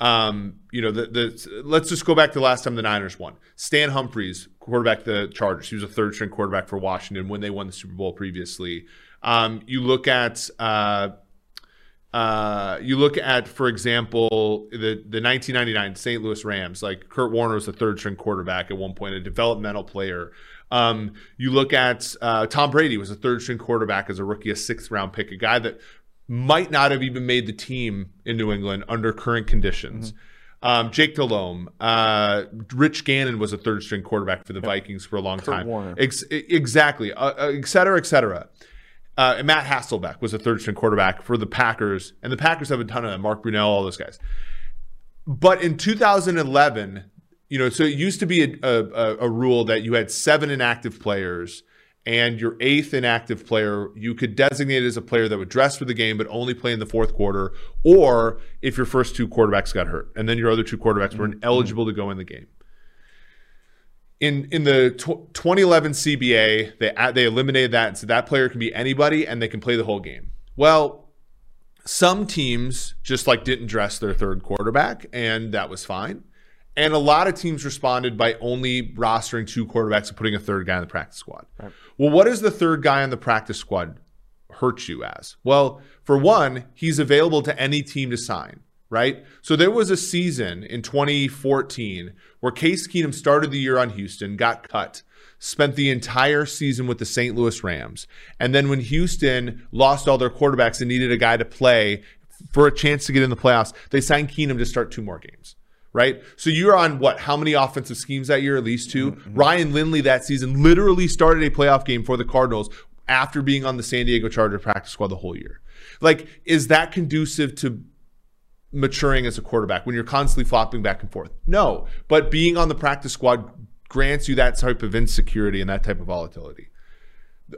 um, you know, the, the let's just go back to the last time the Niners won. Stan Humphries, quarterback the Chargers. He was a third string quarterback for Washington when they won the Super Bowl previously. Um, you look at uh, uh, you look at, for example, the the 1999 St. Louis Rams. Like Kurt Warner was a third string quarterback at one point, a developmental player. Um, you look at uh, Tom Brady was a third string quarterback as a rookie, a sixth round pick, a guy that might not have even made the team in New England under current conditions. Um, Jake Delhomme, uh, Rich Gannon was a third string quarterback for the Vikings for a long time. Warner. Ex- exactly, uh, uh, et cetera, et cetera. Uh, Matt Hasselbeck was a third string quarterback for the Packers, and the Packers have a ton of them. Mark Brunell, all those guys. But in 2011, you know, so it used to be a, a, a rule that you had seven inactive players, and your eighth inactive player you could designate as a player that would dress for the game but only play in the fourth quarter, or if your first two quarterbacks got hurt, and then your other two quarterbacks were mm-hmm. ineligible to go in the game in in the tw- 2011 CBA, they uh, they eliminated that, and so that player can be anybody, and they can play the whole game. Well, some teams just like didn't dress their third quarterback, and that was fine. And a lot of teams responded by only rostering two quarterbacks and putting a third guy in the practice squad. Well, what does the third guy on the practice squad hurt you as? Well, for one, he's available to any team to sign, right? So there was a season in 2014 where Case Keenum started the year on Houston, got cut, spent the entire season with the St. Louis Rams. And then when Houston lost all their quarterbacks and needed a guy to play for a chance to get in the playoffs, they signed Keenum to start two more games. Right. So you're on what? How many offensive schemes that year? At least 2 Ryan Lindley that season literally started a playoff game for the Cardinals after being on the San Diego Charger practice squad the whole year. Like, is that conducive to maturing as a quarterback when you're constantly flopping back and forth? No. But being on the practice squad grants you that type of insecurity and that type of volatility.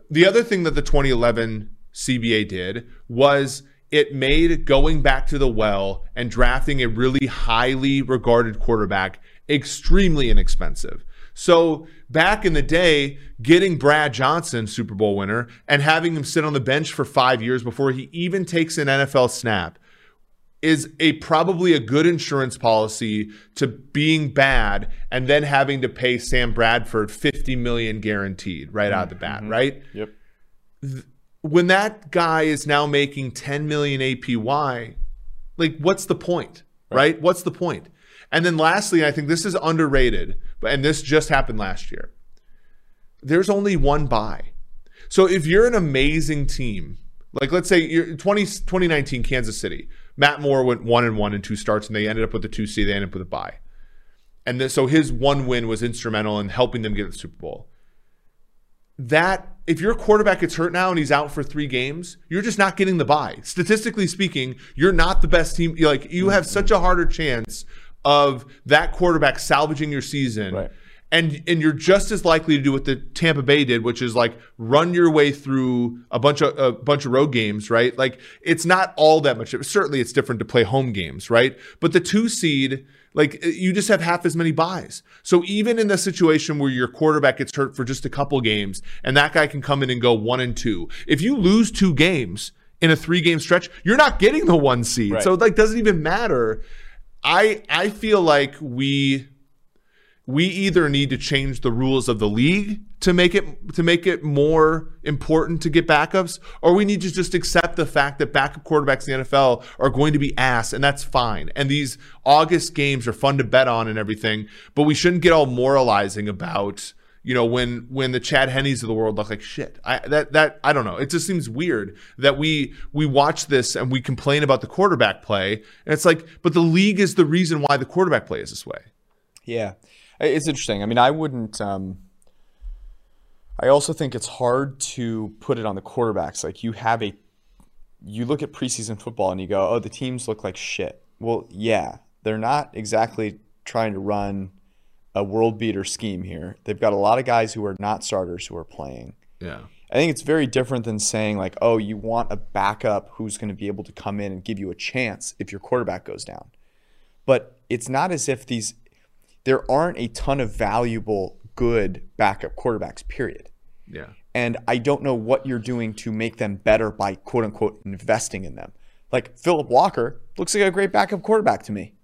The other thing that the 2011 CBA did was it made going back to the well and drafting a really highly regarded quarterback extremely inexpensive. So back in the day, getting Brad Johnson, Super Bowl winner, and having him sit on the bench for five years before he even takes an NFL snap is a probably a good insurance policy to being bad and then having to pay Sam Bradford 50 million guaranteed right out of the bat, mm-hmm. right? Yep. When that guy is now making 10 million APY, like what's the point? Right? What's the point? And then lastly, I think this is underrated, but and this just happened last year. There's only one bye. So if you're an amazing team, like let's say you're 20, 2019 Kansas City, Matt Moore went one and one in two starts and they ended up with the two C, they ended up with a bye. and then, so his one win was instrumental in helping them get to the Super Bowl. That if your quarterback gets hurt now and he's out for three games, you're just not getting the bye. Statistically speaking, you're not the best team. Like you have mm-hmm. such a harder chance of that quarterback salvaging your season. Right. And, and you're just as likely to do what the Tampa Bay did, which is like run your way through a bunch of a bunch of road games, right? Like it's not all that much. Certainly, it's different to play home games, right? But the two seed, like eh, you just have half as many byes. So even in the situation where your quarterback gets hurt for just a couple games, and that guy can come in and go one and two, if you lose two games in a three game stretch, you're not getting the one seed. Right. So it like doesn't even matter. I I feel like we we either need to change the rules of the league to make it to make it more important to get backups, or we need to just accept the fact that backup quarterbacks in the NFL are going to be ass, and that's fine. And these August games are fun to bet on and everything, but we shouldn't get all moralizing about you know when when the Chad Hennes of the world look like shit. I that that I don't know. It just seems weird that we we watch this and we complain about the quarterback play, and it's like, but the league is the reason why the quarterback play is this way. Yeah, it's interesting. I mean, I wouldn't. Um, I also think it's hard to put it on the quarterbacks. Like you have a, you look at preseason football and you go, oh, the teams look like shit. Well, yeah, they're not exactly trying to run a world beater scheme here. They've got a lot of guys who are not starters who are playing. Yeah. I think it's very different than saying like, oh, you want a backup who's going to be able to come in and give you a chance if your quarterback goes down. But it's not as if these there aren't a ton of valuable good backup quarterbacks, period. Yeah. And I don't know what you're doing to make them better by quote unquote investing in them. Like Philip Walker looks like a great backup quarterback to me.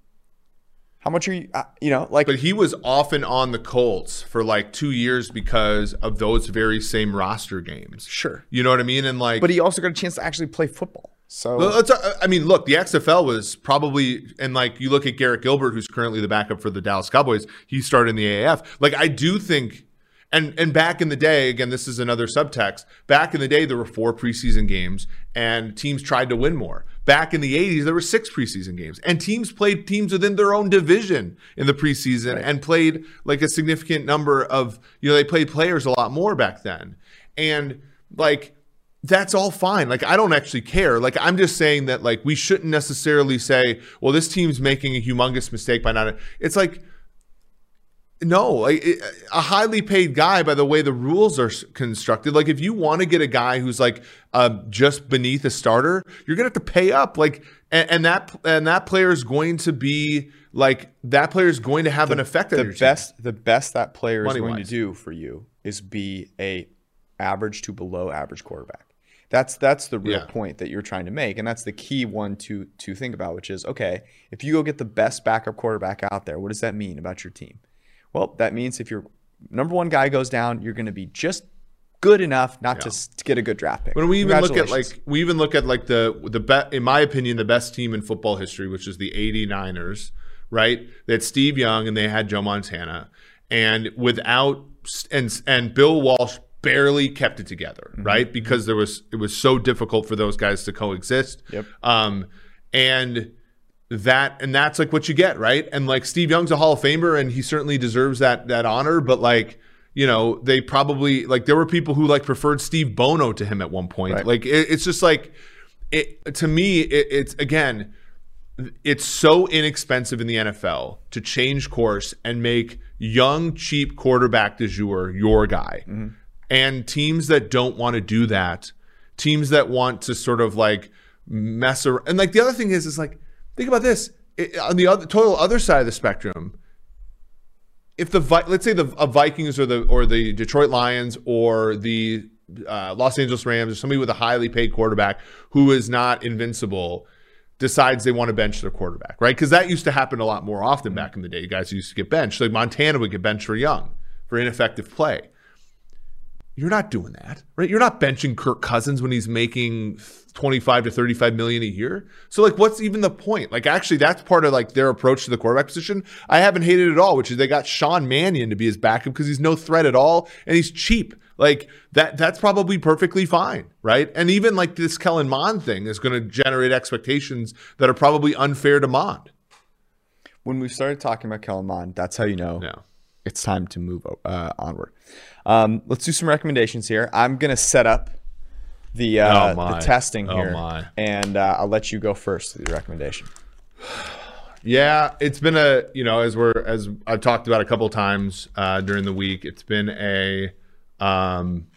How much are you, uh, you know, like, But he was often on the Colts for like two years because of those very same roster games. sure. You know what I mean? And like, But he also got a chance to actually play football. So, Well, let's- uh, I mean, look, the XFL was probably, and like you look at Garrett Gilbert, who's currently the backup for the Dallas Cowboys. He started in the AAF. Like I do think, and and back in the day, again, this is another subtext. Back in the day, there were four preseason games, and teams tried to win more. Back in the '80s, there were six preseason games, and teams played teams within their own division in the preseason, and played like a significant number of, you know, they played players a lot more back then, and like that's all fine. Like I don't actually care. Like I'm just saying that like we shouldn't necessarily say, well, this team's making a humongous mistake by not. It's like no, like it, a highly paid guy by the way the rules are constructed. Like if you want to get a guy who's like uh, just beneath a starter, you're gonna have to pay up. Like and, and that and that player is going to be like that player is going to have an effect on the your team. best the best that player is going to do for you is be a average to below average quarterback. That's that's the real Yeah. point that you're trying to make, and that's the key one to to think about, which is okay. If you go get the best backup quarterback out there, what does that mean about your team? Well, that means if your number one guy goes down, you're going to be just good enough not to, to get a good draft pick. When we even look at like we even look at like the the be- in my opinion the best team in football history, which is the 89ers, right? Had Steve Young and they had Joe Montana, and without and and Bill Walsh barely kept it together, Mm-hmm. right? Because there was it was so difficult for those guys to coexist. Yep. Um, and that and that's like what you get, right? And like Steve Young's a Hall of Famer, and he certainly deserves that that honor. But like you know, they probably like there were people who like preferred Steve Bono to him at one point. Right. Like it, it's just like it to me. It, it's again, it's so inexpensive in the NFL to change course and make young, cheap quarterback de jour your guy. And teams that don't want to do that, teams that want to sort of like mess around. And like the other thing is, is like, think about this It- on the other total other side of the spectrum. If the let's say the Vikings or the or the Detroit Lions or the uh, Los Angeles Rams or somebody with a highly paid quarterback who is not invincible decides they want to bench their quarterback, right? Because that used to happen a lot more often back in the day. Guys used to get benched. Like Montana would get benched for Young for ineffective play. You're not doing that, right? You're not benching Kirk Cousins when he's making 25 to 35 million a year. So like what's even the point? Like actually that's part of like their approach to the quarterback position. I haven't hated it at all, which is they got Sean Mannion to be his backup because he's no threat at all and he's cheap. Like that that's probably perfectly fine, right? And even like this Kellen Mond thing is going to generate expectations that are probably unfair to Mond. when we started talking about Kellen Mond, that's how you know Yeah. it's time to move uh, onward. Um, let's do some recommendations here. I'm gonna set up the uh, Oh, the testing Oh, here, my. and uh, I'll let you go first with your recommendation. Yeah, it's been a you know as we're as I've talked about a couple times uh, during the week. It's been a um,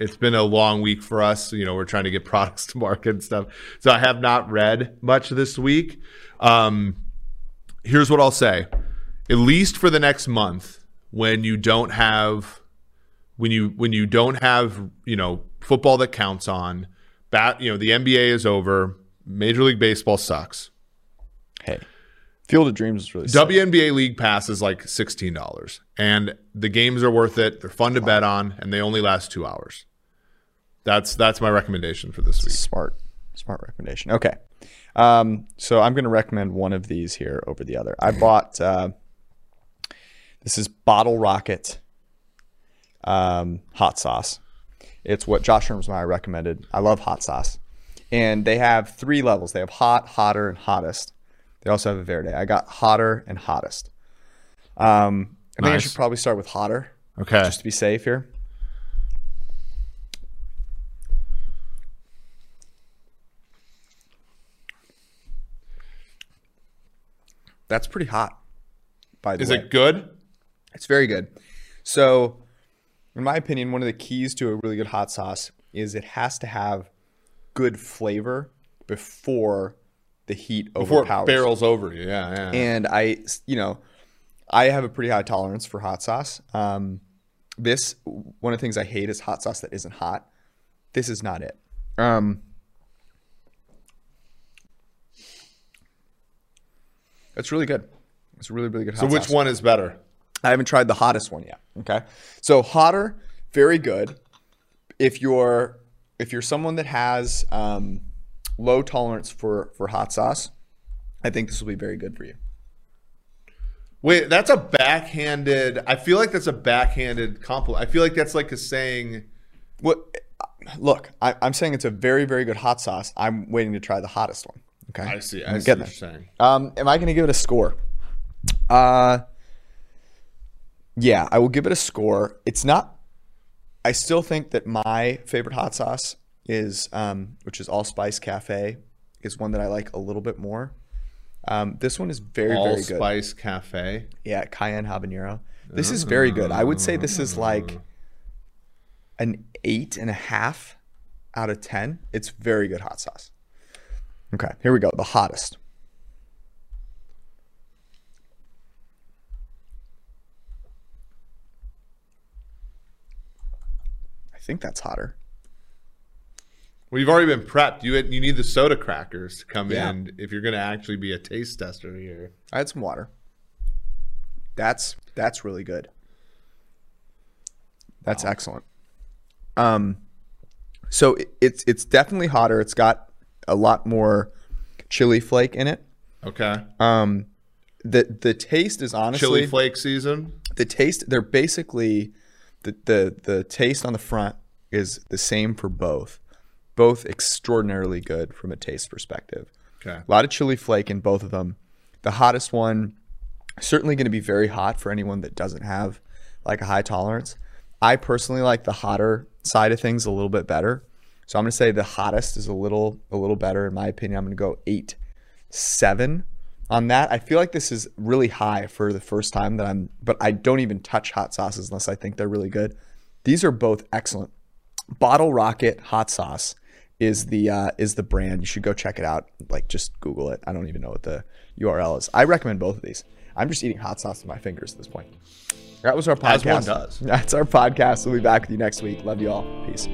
it's been a long week for us. You know, we're trying to get products to market and stuff. So I have not read much this week. Um, here's what I'll say: at least for the next month, when you don't have when you when you don't have you know football that counts on, bat you know the NBA is over. Major League Baseball sucks. Hey, Field of Dreams is really sick. WNBA League Pass is like sixteen dollars, and the games are worth it. They're fun to bet on, and they only last two hours. That's that's my recommendation for this week. smart, smart recommendation. Okay, um, so I'm gonna recommend one of these here over the other. I bought uh, this is Bottle Rocket um, hot sauce. It's what Josh Hermsmeyer recommended. I love hot sauce. And they have three levels. They have hot, hotter, and hottest. They also have a Verde. I got hotter and hottest. Um, I think I should probably start with hotter Okay. just to be safe here. That's pretty hot. By the way. Is way, it good? it's very good. So, in my opinion, one of the keys to a really good hot sauce is it has to have good flavor before the heat Before overpowers. it barrels over you. Yeah, yeah. And I, you know, I have a pretty high tolerance for hot sauce. Um, this one of the things I hate is hot sauce that isn't hot. This is not it. Um, it's really good. It's a really really good. so which sauce. one is better? I haven't tried the hottest one yet. Okay. So hotter, very good. If you're if you're someone that has um, low tolerance for for hot sauce, I think this will be very good for you. Wait, that's a backhanded. I feel like that's a backhanded compliment. I feel like that's like a saying. What? Look, I, I'm saying it's a very very good hot sauce. I'm waiting to try the hottest one. Okay. I see. I'm I see what you're saying. Um, am I going to give it a score? Uh, yeah, I will give it a score. It's not. I still think that my favorite hot sauce is, um, which is Allspice Cafe, is one that I like a little bit more. Um, this one is very All very good. Spice Cafe. Yeah, cayenne habanero. This is very good. I would say this is like an eight and a half out of ten. It's very good hot sauce. Okay, here we go. The hottest. Think that's hotter. Well, you've already been prepped. You you need the soda crackers to come Yeah. in if you're going to actually be a taste tester here. I had some water. That's that's really good. That's excellent. Um, so it, it's it's definitely hotter. It's got a lot more chili flake in it. Okay. Um, the the taste is honestly Chili flake season. the taste. They're basically the the the taste on the front is the same for both. Both extraordinarily good from a taste perspective. Okay. A lot of chili flake in both of them. The hottest one, certainly going to be very hot for anyone that doesn't have like a high tolerance. I personally like the hotter side of things a little bit better. So I'm going to say the hottest is a little a little better in my opinion. I'm going to go 8 7 on that. I feel like this is really high for the first time that I'm but I don't even touch hot sauces unless I think they're really good. These are both excellent. Bottle Rocket hot sauce is the uh, is the brand. You should go check it out. Like just Google it. I don't even know what the URL is. I recommend both of these. I'm just eating hot sauce with my fingers at this point. That was our podcast. As one does. That's our podcast. We'll be back with you next week. Love you all. Peace.